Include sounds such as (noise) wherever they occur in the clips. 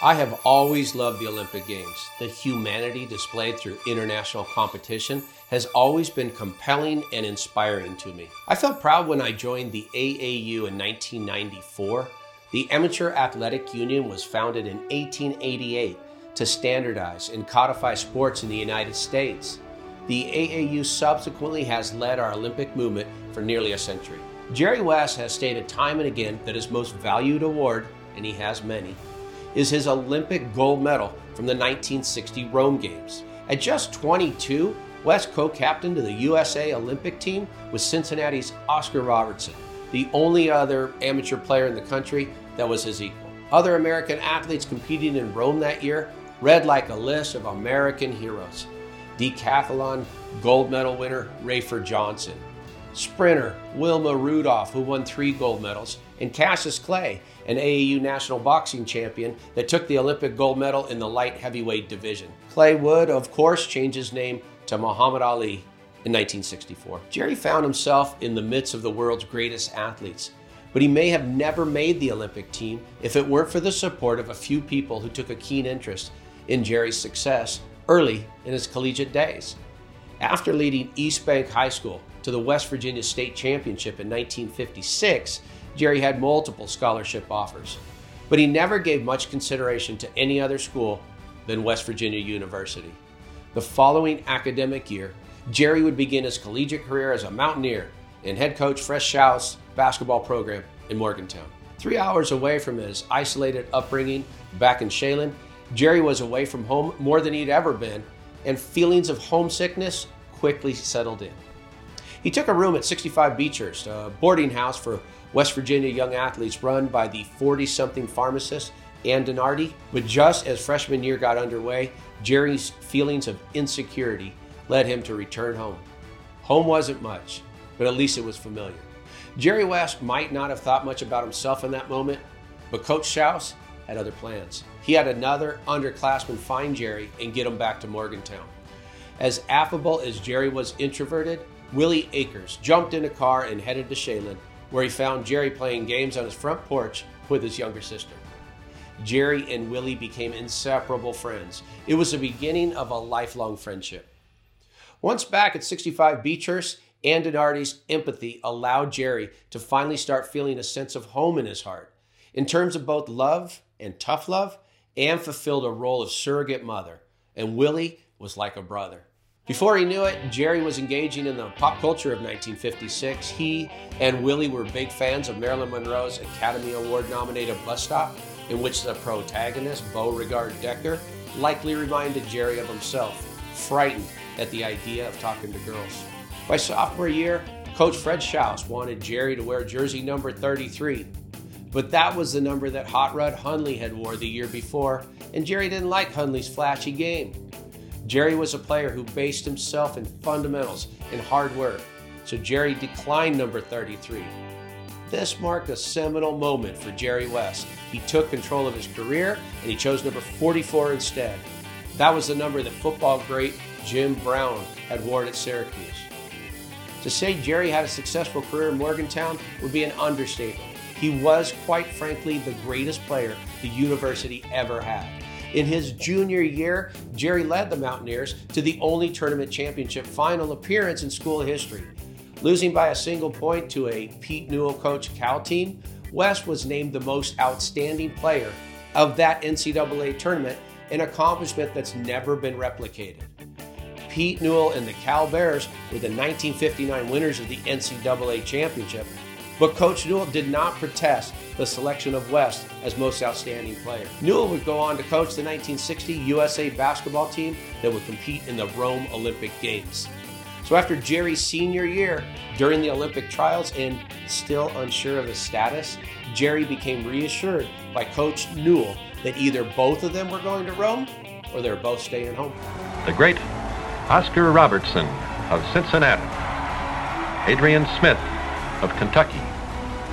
I have always loved the Olympic Games. The humanity displayed through international competition has always been compelling and inspiring to me. I felt proud when I joined the AAU in 1994. The Amateur Athletic Union was founded in 1888 to standardize and codify sports in the United States. The AAU subsequently has led our Olympic movement for nearly a century. Jerry West has stated time and again that his most valued award, and he has many, is his Olympic gold medal from the 1960 Rome Games. At just 22, West co captained the USA Olympic team with Cincinnati's Oscar Robertson, the only other amateur player in the country that was his equal. Other American athletes competing in Rome that year read like a list of American heroes. Decathlon gold medal winner Rafer Johnson, sprinter Wilma Rudolph, who won three gold medals, and Cassius Clay, an AAU national boxing champion that took the Olympic gold medal in the light heavyweight division. Clay would, of course, change his name to Muhammad Ali in 1964. Jerry found himself in the midst of the world's greatest athletes, but he may have never made the Olympic team if it weren't for the support of a few people who took a keen interest in Jerry's success early in his collegiate days. After leading East Bank High School to the West Virginia State Championship in 1956, Jerry had multiple scholarship offers, but he never gave much consideration to any other school than West Virginia University. The following academic year, Jerry would begin his collegiate career as a Mountaineer and head coach Fred Schaus basketball program in Morgantown. Three hours away from his isolated upbringing back in Chelyan, Jerry was away from home more than he'd ever been, and feelings of homesickness quickly settled in. He took a room at 65 Beechurst, a boarding house for West Virginia young athletes run by the 40 something pharmacist Ann Donardi. But just as freshman year got underway, Jerry's feelings of insecurity led him to return home. Home wasn't much, but at least it was familiar. Jerry West might not have thought much about himself in that moment, but Coach Schaus had other plans. He had another underclassman find Jerry and get him back to Morgantown. As affable as Jerry was introverted, Willie Akers jumped in a car and headed to Chelyan, where he found Jerry playing games on his front porch with his younger sister. Jerry and Willie became inseparable friends. It was the beginning of a lifelong friendship. Once back at 65 Beechurst, Ann Donardi's empathy allowed Jerry to finally start feeling a sense of home in his heart. In terms of both love and tough love, Anne fulfilled a role of surrogate mother, and Willie was like a brother. Before he knew it, Jerry was engaging in the pop culture of 1956. He and Willie were big fans of Marilyn Monroe's Academy Award nominated Bus Stop, in which the protagonist, Beauregard Decker, likely reminded Jerry of himself, frightened at the idea of talking to girls. By sophomore year, Coach Fred Schaus wanted Jerry to wear jersey number 33, but that was the number that Hot Rod Hundley had wore the year before, and Jerry didn't like Hundley's flashy game. Jerry was a player who based himself in fundamentals and hard work, so Jerry declined number 33. This marked a seminal moment for Jerry West. He took control of his career and he chose number 44 instead. That was the number that football great Jim Brown had worn at Syracuse. To say Jerry had a successful career in Morgantown would be an understatement. He was, quite frankly, the greatest player the university ever had. In his junior year, Jerry led the Mountaineers to the only tournament championship final appearance in school history. Losing by a single point to a Pete Newell coach Cal team, West was named the most outstanding player of that NCAA tournament, an accomplishment that's never been replicated. Pete Newell and the Cal Bears were the 1959 winners of the NCAA championship, but Coach Newell did not protest the selection of West as most outstanding player. Newell would go on to coach the 1960 USA basketball team that would compete in the Rome Olympic Games. So after Jerry's senior year during the Olympic trials and still unsure of his status, Jerry became reassured by Coach Newell that either both of them were going to Rome or they were both staying home. The great Oscar Robertson of Cincinnati, Adrian Smith of Kentucky,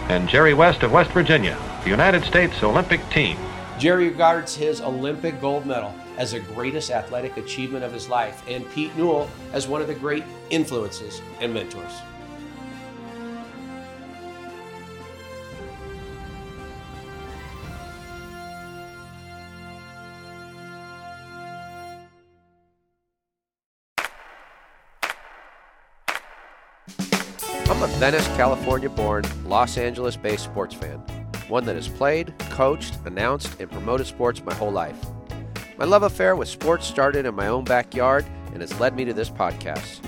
and Jerry West of West Virginia, the United States Olympic team. Jerry regards his Olympic gold medal as the greatest athletic achievement of his life, and Pete Newell as one of the great influences and mentors. I'm a Venice, California born, Los Angeles based sports fan, one that has played, coached, announced, and promoted sports my whole life. My love affair with sports started in my own backyard and has led me to this podcast.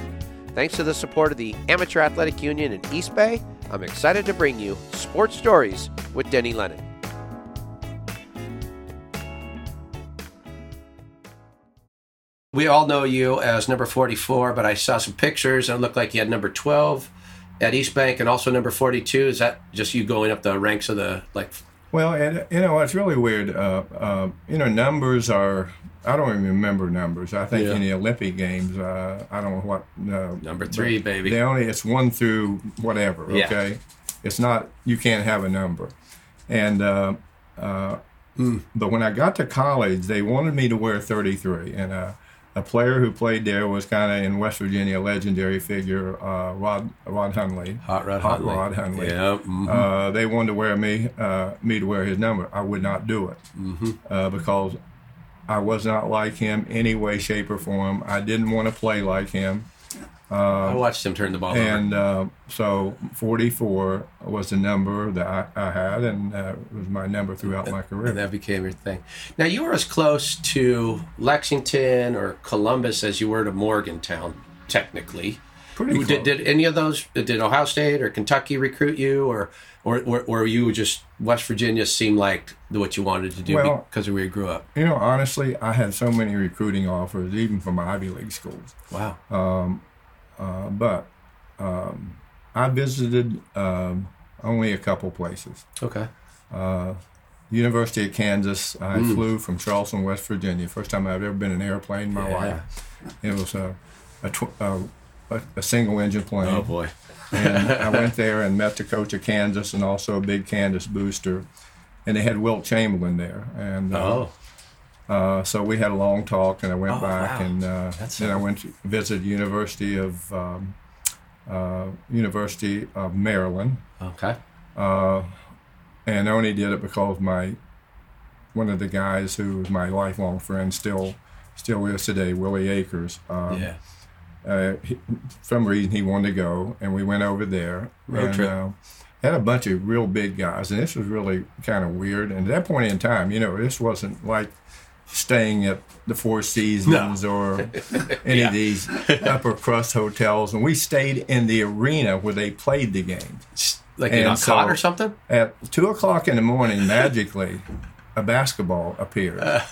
Thanks to the support of the Amateur Athletic Union in East Bay, I'm excited to bring you Sports Stories with Denny Lennon. We all know you as number 44, but I saw some pictures and it looked like you had number 12 at East Bank and also number 42. Is that just you going up the ranks of the like? Well, and you know it's really weird. Uh, uh, you know, numbers are. I don't even remember numbers. I think Yeah. in the Olympic Games, uh, I don't know what. Uh, Number three, baby. They only it's one through whatever. Yeah. Okay, it's not. You can't have a number, and. Uh, uh, Hmm. But when I got to college, they wanted me to wear 33, and uh, a player who played there was kind of in West Virginia, a legendary figure, uh, Rod Rod Hundley. Hot Rod Hot Hundley. Rod Hundley. Yeah. mhm. Uh, they wanted to wear me, uh, me to wear his number. I would not do it Mm-hmm. uh, because I was not like him any way, shape, or form. I didn't want to play like him, I watched him turn the ball over. and uh, so 44 was the number that I, I had, and uh, it was my number throughout my career. And that became your thing. Now you were as close to Lexington or Columbus as you were to Morgantown, technically. Pretty Did, close. did any of those? Did Ohio State or Kentucky recruit you, or or or, or you just West Virginia seemed like what you wanted to do Well- because of where you grew up? You know, honestly, I had so many recruiting offers, even from Ivy League schools. Wow. Uh, but um, I visited um, only a couple places. Okay. University of Kansas. I Hmm. flew from Charleston, West Virginia. First time I've ever been in an airplane in my Yeah. life. It was a a, tw- a, a single engine plane. Oh boy. and (laughs) I went there and met the coach of Kansas and also a big Kansas booster. And they had Wilt Chamberlain there. And uh, Oh. Uh, so we had a long talk, and I went Oh, back, wow. and uh, then I went to visit University of um, uh, University of Maryland, Okay. uh, and I only did it because my one of the guys who was my lifelong friend still still is today, Willie Akers. Um, yeah. uh, he, for some reason he wanted to go, and we went over there. Road and, trip. Had a bunch of real big guys, and this was really kind of weird. And at that point in time, you know, this wasn't like staying at the Four Seasons or (laughs) any Yeah. of these upper crust hotels. And we stayed in the arena where they played the game. Like you And got so- caught or something? At two o'clock in the morning, magically, a basketball appeared. (laughs)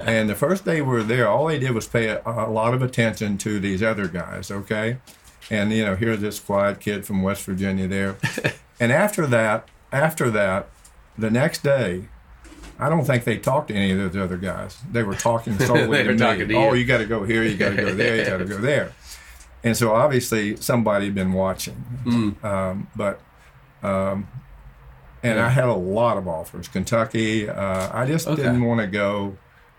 and the first day we were there, all they did was pay a, a lot of attention to these other guys, okay? And, you know, here's this quiet kid from West Virginia there. (laughs) and after that, after that, the next day, I don't think they talked to any of those other guys. They were talking (laughs) solely They to were me. talking to oh, you. you got to go here, you got to go there, you got to go there. And so obviously somebody had been watching. Hmm. Um, but um, and I had a lot of offers. Kentucky. Uh, I just Okay. didn't want to go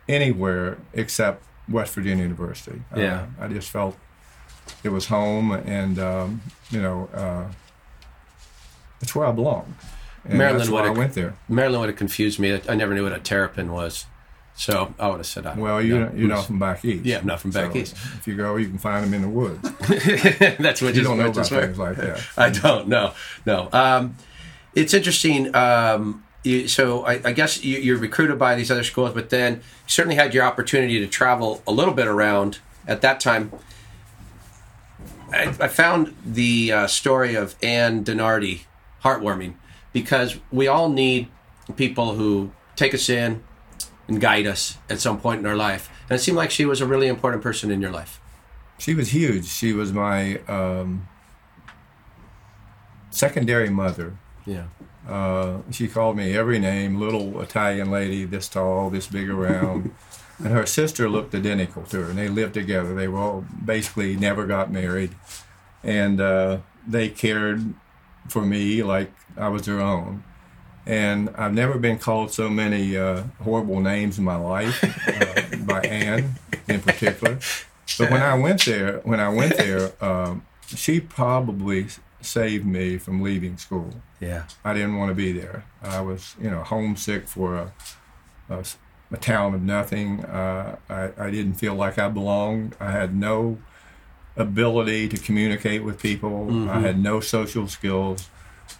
anywhere except West Virginia University. Uh, Yeah. I just felt it was home, and um, you know, uh, it's where I belong. And Maryland that's why I went there. Maryland would have confused me. I never knew what a terrapin was, so I would have said, I, Well, you no, you're not from back east. Yeah, I'm not from back So east. If you go, you can find them in the woods. (laughs) That's what You don't know about things like that. I don't. know. no. Um, it's interesting. Um, you, so I, I guess you, you're recruited by these other schools, but then you certainly had your opportunity to travel a little bit around at that time. I, I found the uh, story of Anne Donardi heartwarming because we all need people who take us in and guide us at some point in our life. And it seemed like she was a really important person in your life. She was huge. She was my um, secondary mother. Yeah. Uh, she called me every name, little Italian lady, this tall, this big around. (laughs) and her sister looked identical to her, and they lived together. They were all basically never got married. And uh, they cared for me like I was their own. And I've never been called so many uh, horrible names in my life uh, (laughs) by Anne in particular. But when I went there, when I went there, (laughs) um, she probably saved me from leaving school. Yeah. I didn't want to be there. I was, you know, homesick for a, a, a town of nothing. Uh, I, I didn't feel like I belonged. I had no ability to communicate with people. I had no social skills.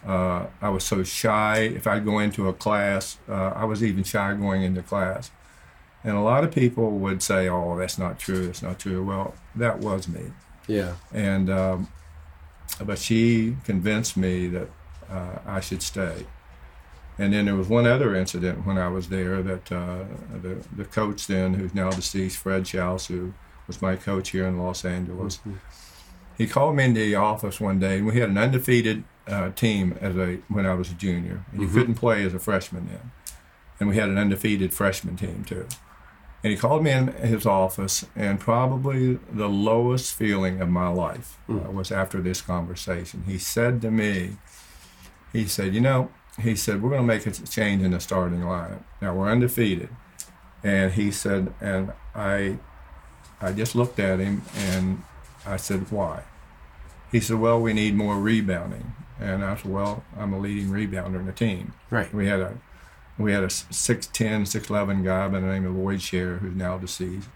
Uh, I was so shy. If I'd go into a class, uh, I was even shy going into class. And a lot of people would say, "Oh, that's not true. That's not true." Well, that was me. Yeah. And um, but she convinced me that uh, I should stay. And then there was one other incident when I was there that uh, the the coach then, who's now deceased, Fred Schaus, who was my coach here in Los Angeles, he called me into the office one day, and we had an undefeated uh, team as a when I was a junior. And you couldn't play as a freshman then, and we had an undefeated freshman team too. And he called me in his office, and probably the lowest feeling of my life uh, was after this conversation. He said to me, he said, You know, he said, we're going to make a change in the starting lineup. Now we're undefeated. And he said, and I, I just looked at him and I said, why? He said, well, we need more rebounding. And I said, well, I'm a leading rebounder in the team. Right. We had a we had a 6'10", 6'11 guy by the name of Lloyd Sher, who's now deceased,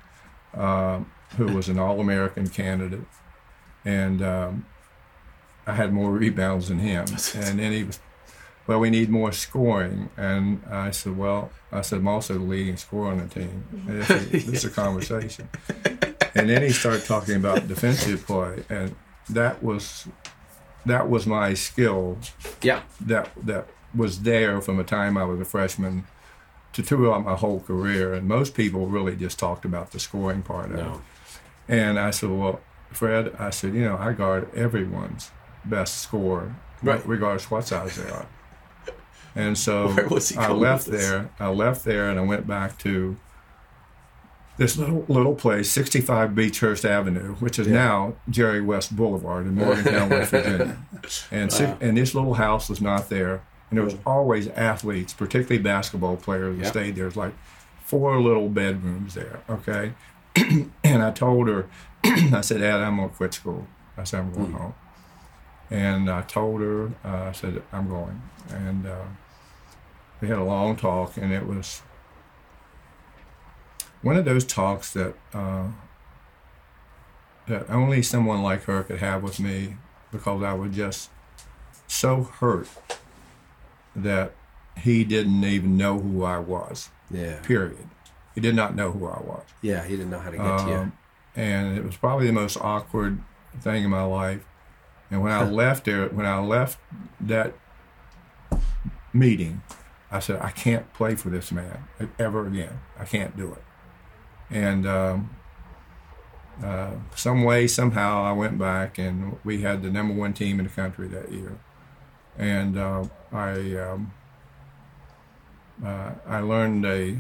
um, who was an All-American candidate. And um, I had more rebounds than him. (laughs) And then he was, well, we need more scoring. And I said, well, I said, I'm also the leading scorer on the team. This is, a (laughs) conversation. And then he started talking about defensive play. And that was that was my skill Yeah. that that was there from the time I was a freshman to throughout my whole career. And most people really just talked about the scoring part of it. And I said, well, Fred, I said, you know, I guard everyone's best scorer, Right. regardless what size they are. And so (laughs) Where was he I left there. I left there, and I went back to this little little place, 65 Beechurst Avenue, which is now Jerry West Boulevard in Morgantown, West Virginia. (laughs) And si- and this little house was not there, and there was always athletes, particularly basketball players, that Yep. stayed there. Was like four little bedrooms there. Okay, (clears throat) and I told her, (clears throat) I said, Dad, I'm gonna quit school. I said I'm going home, and I told her, uh, I said I'm going, and uh, we had a long talk, and it was one of those talks that uh, that only someone like her could have with me because I was just so hurt that he didn't even know who I was. Yeah. Period. He did not know who I was. Yeah. He didn't know how to get to you. Um, and it was probably the most awkward thing in my life. And when I (laughs) left there, when I left that meeting, I said, I can't play for this man ever again. I can't do it. And um, uh, some way, somehow, I went back, and we had the number one team in the country that year. And uh, I, um, uh, I learned a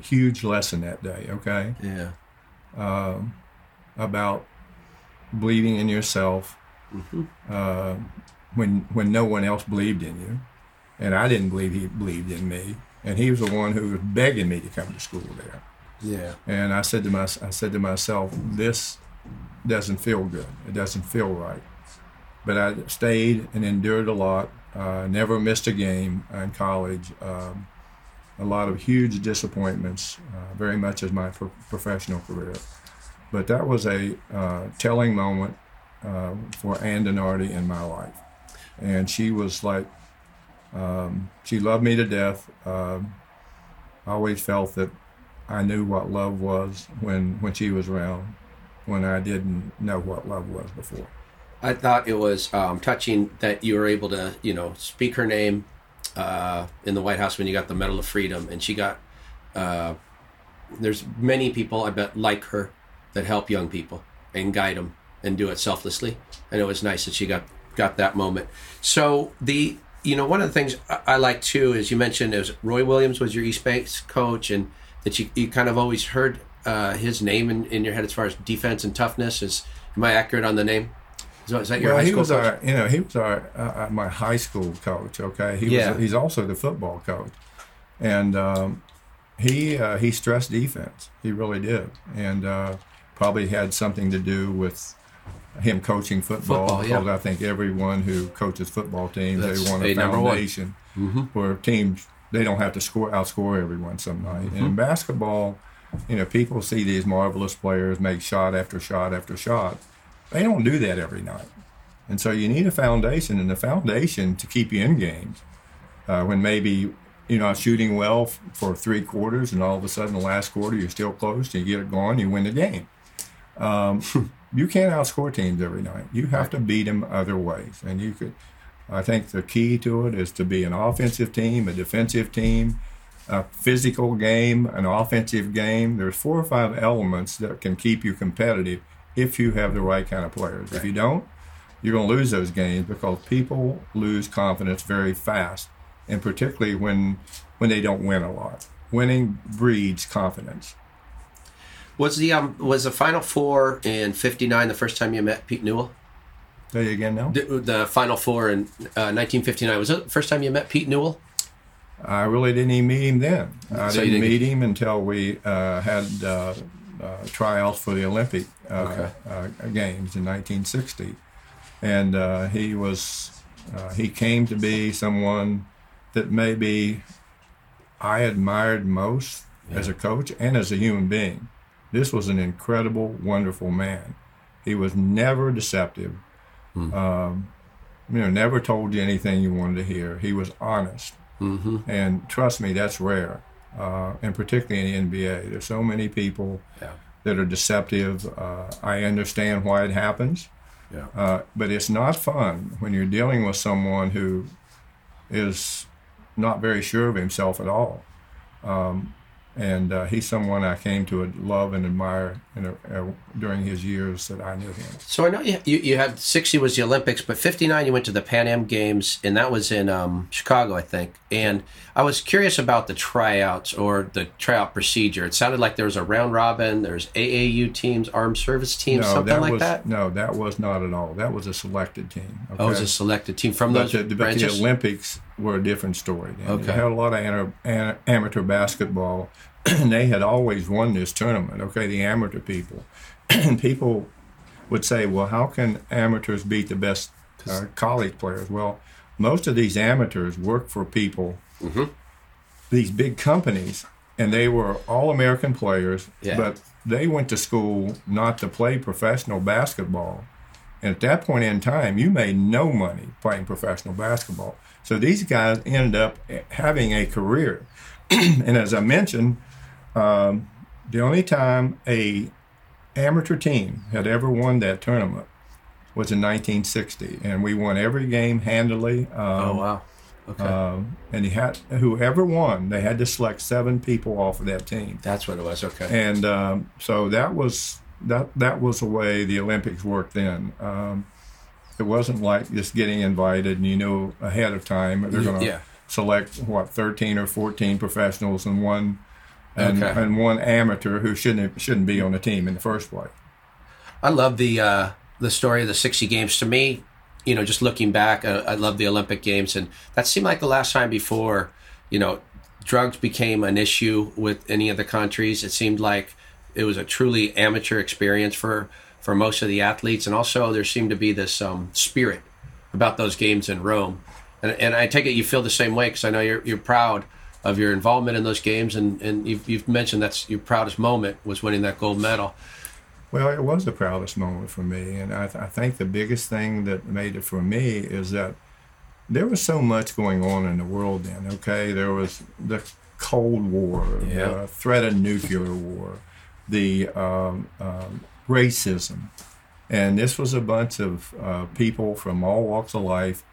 huge lesson that day. Okay Yeah. um, about believing in yourself Mm-hmm. uh, when when no one else believed in you, and I didn't believe he believed in me, and he was the one who was begging me to come to school there. Yeah. And I said to my I said to myself, this doesn't feel good. It doesn't feel right. But I stayed and endured a lot. Uh, never missed a game in college. Um, a lot of huge disappointments, uh, very much as my pro- professional career. But that was a uh, telling moment uh, for Ann Donardi in my life. And she was like, um, she loved me to death. Um, I always felt that I knew what love was when, when she was around, when I didn't know what love was before. I thought it was um, touching that you were able to, you know, speak her name uh, in the White House when you got the Medal of Freedom, and she got. Uh, there's many people I bet like her that help young people and guide them and do it selflessly, and it was nice that she got got that moment. So the you know one of the things I, I like too is you mentioned is Roy Williams was your East Banks coach, and that you you kind of always heard uh, his name in, in your head as far as defense and toughness. Is am I accurate on the name? Is that, is that your well, high he school was coach? our, you know, he was our uh, uh, my high school coach. Okay, he Yeah. was. He's also the football coach, and um, he uh, he stressed defense. He really did, and uh, probably had something to do with him coaching football. Football, yeah. because I think everyone who coaches football teams That's they want a a number one. foundation where teams they don't have to score outscore everyone some night. And Mm-hmm. in basketball, you know, people see these marvelous players make shot after shot after shot. They don't do that every night. And so you need a foundation, and the foundation to keep you in games. Uh, when maybe you're not shooting well f- for three quarters, and all of a sudden the last quarter you're still close, you get it going, you win the game. Um, (laughs) you can't outscore teams every night. You have to beat them other ways, and you could. I think the key to it is to be an offensive team, a defensive team, a physical game, an offensive game. There's four or five elements that can keep you competitive if you have the right kind of players. If you don't, you're going to lose those games because people lose confidence very fast, and particularly when when they don't win a lot. Winning breeds confidence. Was the um was the Final Four in '59 the first time you met Pete Newell? Say it again now. The, the Final Four in uh, 1959 was it the first time you met Pete Newell? I really didn't even meet him then. I So didn't didn't meet him until we uh, had uh, uh, tryouts for the Olympic uh, Okay. uh, games in 1960, and uh, he was uh, he came to be someone that maybe I admired most as a coach and as a human being. This was an incredible, wonderful man. He was never deceptive. Um, you know, never told you anything you wanted to hear. He was honest. Mm-hmm. And trust me, that's rare, uh, and particularly in the NBA. There's so many people Yeah. that are deceptive. Uh, I understand why it happens, Yeah. uh, but it's not fun when you're dealing with someone who is not very sure of himself at all. Um, and uh, he's someone I came to love and admire in a, uh, during his years that I knew him. So I know you, you you had '60 was the Olympics, but '59 you went to the Pan Am Games, and that was in um, Chicago, I think. And I was curious about the tryouts or the tryout procedure. It sounded like there was a round robin. There's AAU teams, armed service teams, something like was, that. No, that was not at all. That was a selected team. Oh, it was a selected team from But those the, but the branches. Olympics were a different story. Then. Okay. You had a lot of ana- ana- amateur basketball, and (clears throat) they had always won this tournament. Okay, the amateur people, (clears throat) and people would say, "Well, how can amateurs beat the best uh, college players?" Well, most of these amateurs work for people, Mm-hmm. these big companies, and they were all American players, Yeah. but they went to school not to play professional basketball. And at that point in time, you made no money playing professional basketball. So these guys ended up having a career. (clears throat) and as I mentioned, um, the only time a amateur team had ever won that tournament was in 1960, and we won every game handily. Um, oh wow. Okay. um, and he had whoever won, they had to select seven people off of that team. That's what it was. Okay. And um, so that was that that was the way the Olympics worked then. Um, it wasn't like just getting invited and you know ahead of time they're going to Yeah. select what 13 or 14 professionals and one and, Okay. and one amateur who shouldn't shouldn't be on the team in the first place. I love the uh, the story of the 60 games. To me, you know, just looking back, uh, I love the Olympic Games, and that seemed like the last time before, you know, drugs became an issue with any of the countries. It seemed like it was a truly amateur experience for for most of the athletes, and also there seemed to be this um, spirit about those games in Rome. And, and I take it you feel the same way because I know you're you're proud of your involvement in those games, and and you've, you've mentioned that's your proudest moment was winning that gold medal. Well, it was the proudest moment for me, and I, th- I think the biggest thing that made it for me is that there was so much going on in the world then. Okay, there was the Cold War, Yeah. the threat of nuclear war, the um, um, racism, and this was a bunch of uh, people from all walks of life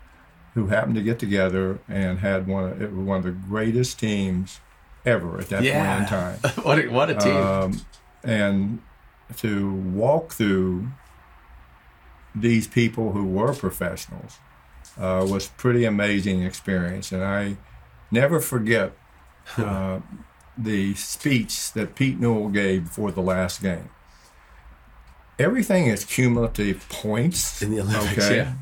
who happened to get together and had one. Of, it was one of the greatest teams ever at that point in time (laughs) what a, what a team! um, and to walk through these people who were professionals uh, was pretty amazing experience, and I never forget uh, the speech that Pete Newell gave before the last game. Everything is cumulative points In the Olympics, yeah.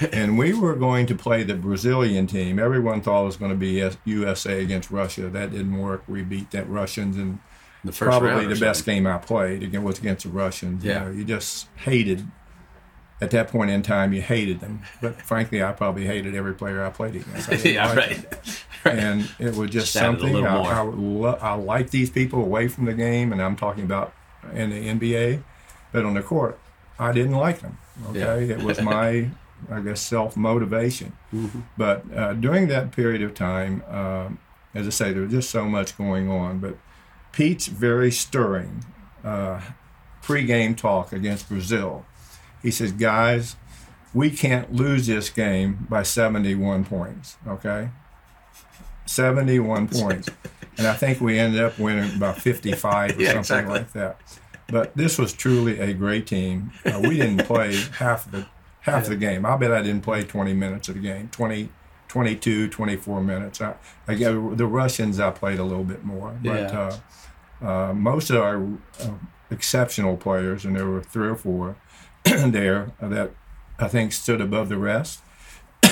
(laughs) and we were going to play the Brazilian team. Everyone thought it was going to be USA against Russia. That didn't work. We beat that Russians, and the first probably the best game I played again was against the Russians. Yeah. You, know, you just hated. At that point in time, you hated them. But frankly, I probably hated every player I played against. I (laughs) yeah, like right, them. (laughs) and it was just, Just something I. I, lo- I like these people away from the game, and I'm talking about in the NBA, but on the court, I didn't like them. Okay, it was (laughs) my, I guess, self motivation. Mm-hmm. But uh, during that period of time, um, as I say, there was just so much going on. But Pete's very stirring uh, pregame talk against Brazil. He says, "Guys, we can't lose this game by 71 points. Okay, 71 (laughs) points." And I think we ended up winning by 55 or Yeah, something exactly. like that. But this was truly a great team. Uh, we didn't play half the half the game. I bet I didn't play 20 minutes of the game. 20, 22, 24 minutes. I, I the Russians I played a little bit more, but Yeah. uh, uh, most of our uh, exceptional players, and there were three or four (clears throat) there that I think stood above the rest.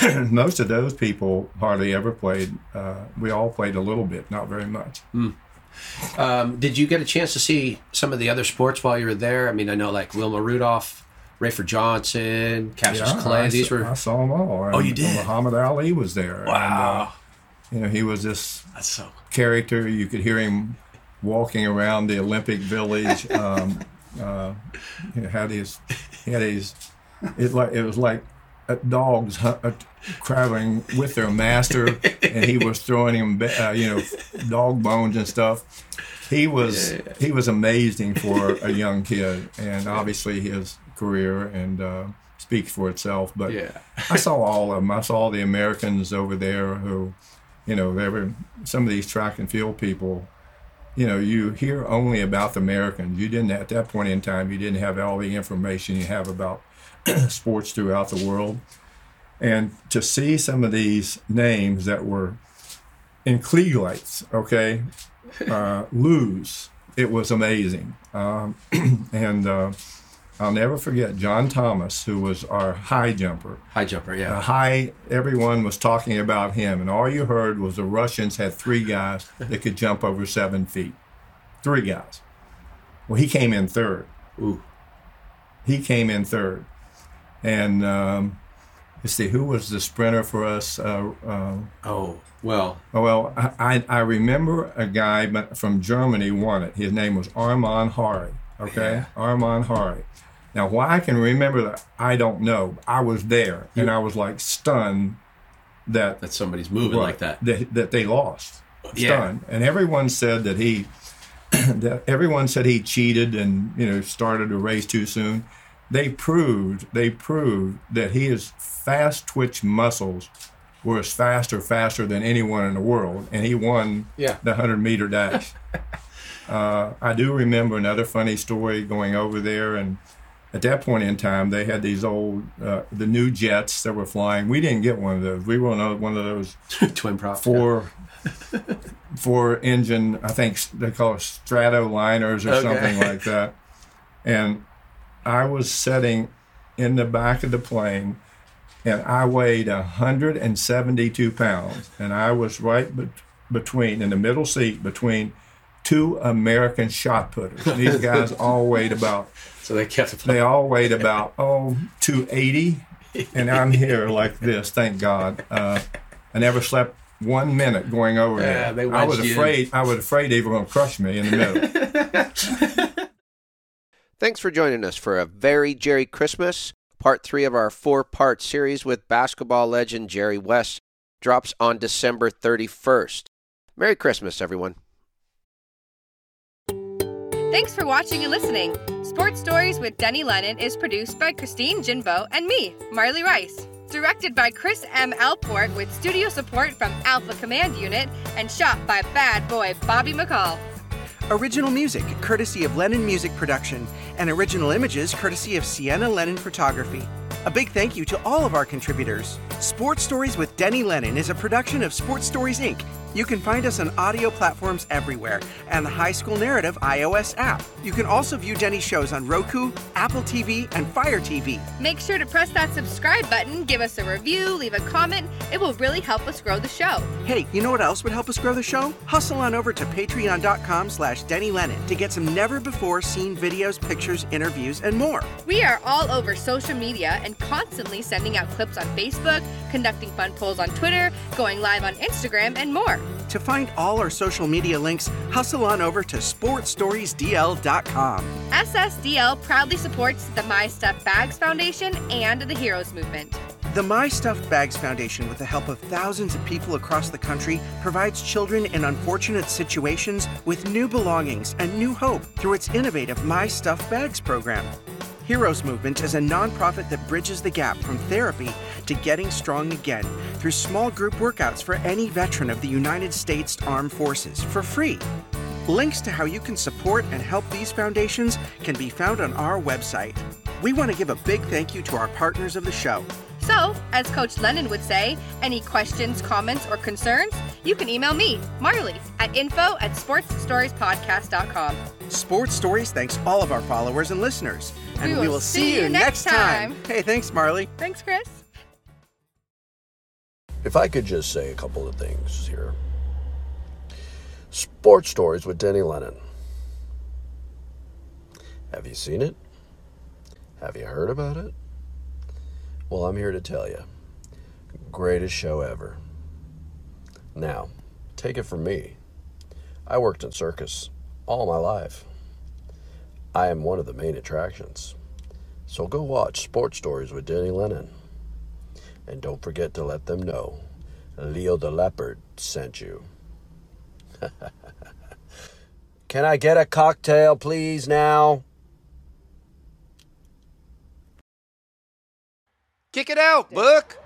(clears throat) most of those people hardly ever played. Uh, we all played a little bit, not very much. Um, did you get a chance to see some of the other sports while you were there? I mean, I know like Wilma Rudolph, Rafer Johnson, Cassius Clay. I, These saw, were I saw them all. Oh, you did? Muhammad Ali was there. and, uh, wow. you know, he was this so. character. You could hear him walking around the Olympic Village. Um, uh, he had his, he had his. It like it was like uh, dogs uh, traveling with their master, and he was throwing him, uh, you know, dog bones and stuff. He was he was amazing for a young kid, and obviously his career and uh, speaks for itself. But Yeah. I saw all of them. I saw the Americans over there who, you know, they were some of these track and field people. You know, you hear only about the Americans. You didn't at that point in time. You didn't have all the information you have about (clears throat) sports throughout the world, and to see some of these names that were in Klieg lights, okay, uh, (laughs) lose, it was amazing. Um, (clears throat) and uh, I'll never forget John Thomas, who was our high jumper. High jumper, yeah. high everyone was talking about him and all you heard was the russians had three guys that could jump over seven feet. Three guys. Well he came in third. Ooh. he came in third. And um, let's see who was the sprinter for us uh, uh, Oh, well, oh, well I, I I remember a guy from germany won it. His name was Armin Hary okay Yeah. Armin Hary now why i can remember that i don't know i was there and i was like stunned that that somebody's moving like that. that, that they lost. Yeah. Stunned. And everyone said that he (clears throat) that everyone said he cheated and you know started a race too soon. They proved they proved that his fast twitch muscles were as fast or faster than anyone in the world, and he won Yeah. the hundred meter dash. (laughs) uh, I do remember another funny story going over there and. At that point in time, they had these old, uh, the new jets that were flying. We didn't get one of those. We were on one of those (laughs) Twin prop. four four engine i think they call it stratoliners or Okay. something like that and i was sitting in the back of the plane and i weighed 172 pounds and i was right be- between in the middle seat between two american shot putters these guys (laughs) all weighed about So they kept it. they all weighed about oh 280 and i'm here like this thank god uh, i never slept one minute going over Yeah, they there i was wedged in. afraid i was afraid they were going to crush me in the middle (laughs) Thanks for joining us for a very Jerry Christmas. Part three of our four part series with basketball legend Jerry West drops on December 31st. Merry Christmas, everyone. Thanks for watching and listening. Sports Stories with Denny Lennon is produced by Christine Jinbo and me, Marley Rice. Directed by Chris M. Alport with studio support from Alpha Command Unit and shot by bad boy Bobby McCall. Original music courtesy of Lennon Music Production, and original images courtesy of Sienna Lennon Photography. A big thank you to all of our contributors. Sports Stories with Denny Lennon is a production of Sports Stories Inc., You can find us on audio platforms everywhere and the High School Narrative iOS app. You can also view Denny's shows on Roku, Apple TV, and Fire TV. Make sure to press that subscribe button, give us a review, leave a comment. It will really help us grow the show. Hey, you know what else would help us grow the show? Hustle on over to patreon.com slash Denny Lennon to get some never-before-seen videos, pictures, interviews, and more. We are all over social media and constantly sending out clips on Facebook, conducting fun polls on Twitter, going live on Instagram, and more. To find all our social media links, hustle on over to sportstoriesdl.com. SSDL proudly supports the My Stuff Bags Foundation and the Heroes Movement. The My Stuff Bags Foundation, with the help of thousands of people across the country, provides children in unfortunate situations with new belongings and new hope through its innovative My Stuff Bags program. Heroes Movement is a nonprofit that bridges the gap from therapy to getting strong again through small group workouts for any veteran of the United States Armed Forces for free. Links to how you can support and help these foundations can be found on our website. We want to give a big thank you to our partners of the show. So, as Coach Lennon would say, any questions, comments, or concerns, you can email me, Marley, at info at sportsstoriespodcast.com. Sports Stories thanks all of our followers and listeners. And We will see you next time. Hey, thanks, Marley. Thanks, Chris. If I could just say a couple of things here. Sports Stories with Denny Lennon. Have you seen it? Have you heard about it? Well, I'm here to tell you. Greatest show ever. Now, take it from me. I worked in circus all my life. I am one of the main attractions. So go watch Sports Stories with Denny Lennon. And don't forget to let them know Leo the Leopard sent you. (laughs) Can I get a cocktail, please, now? Kick it out, Book.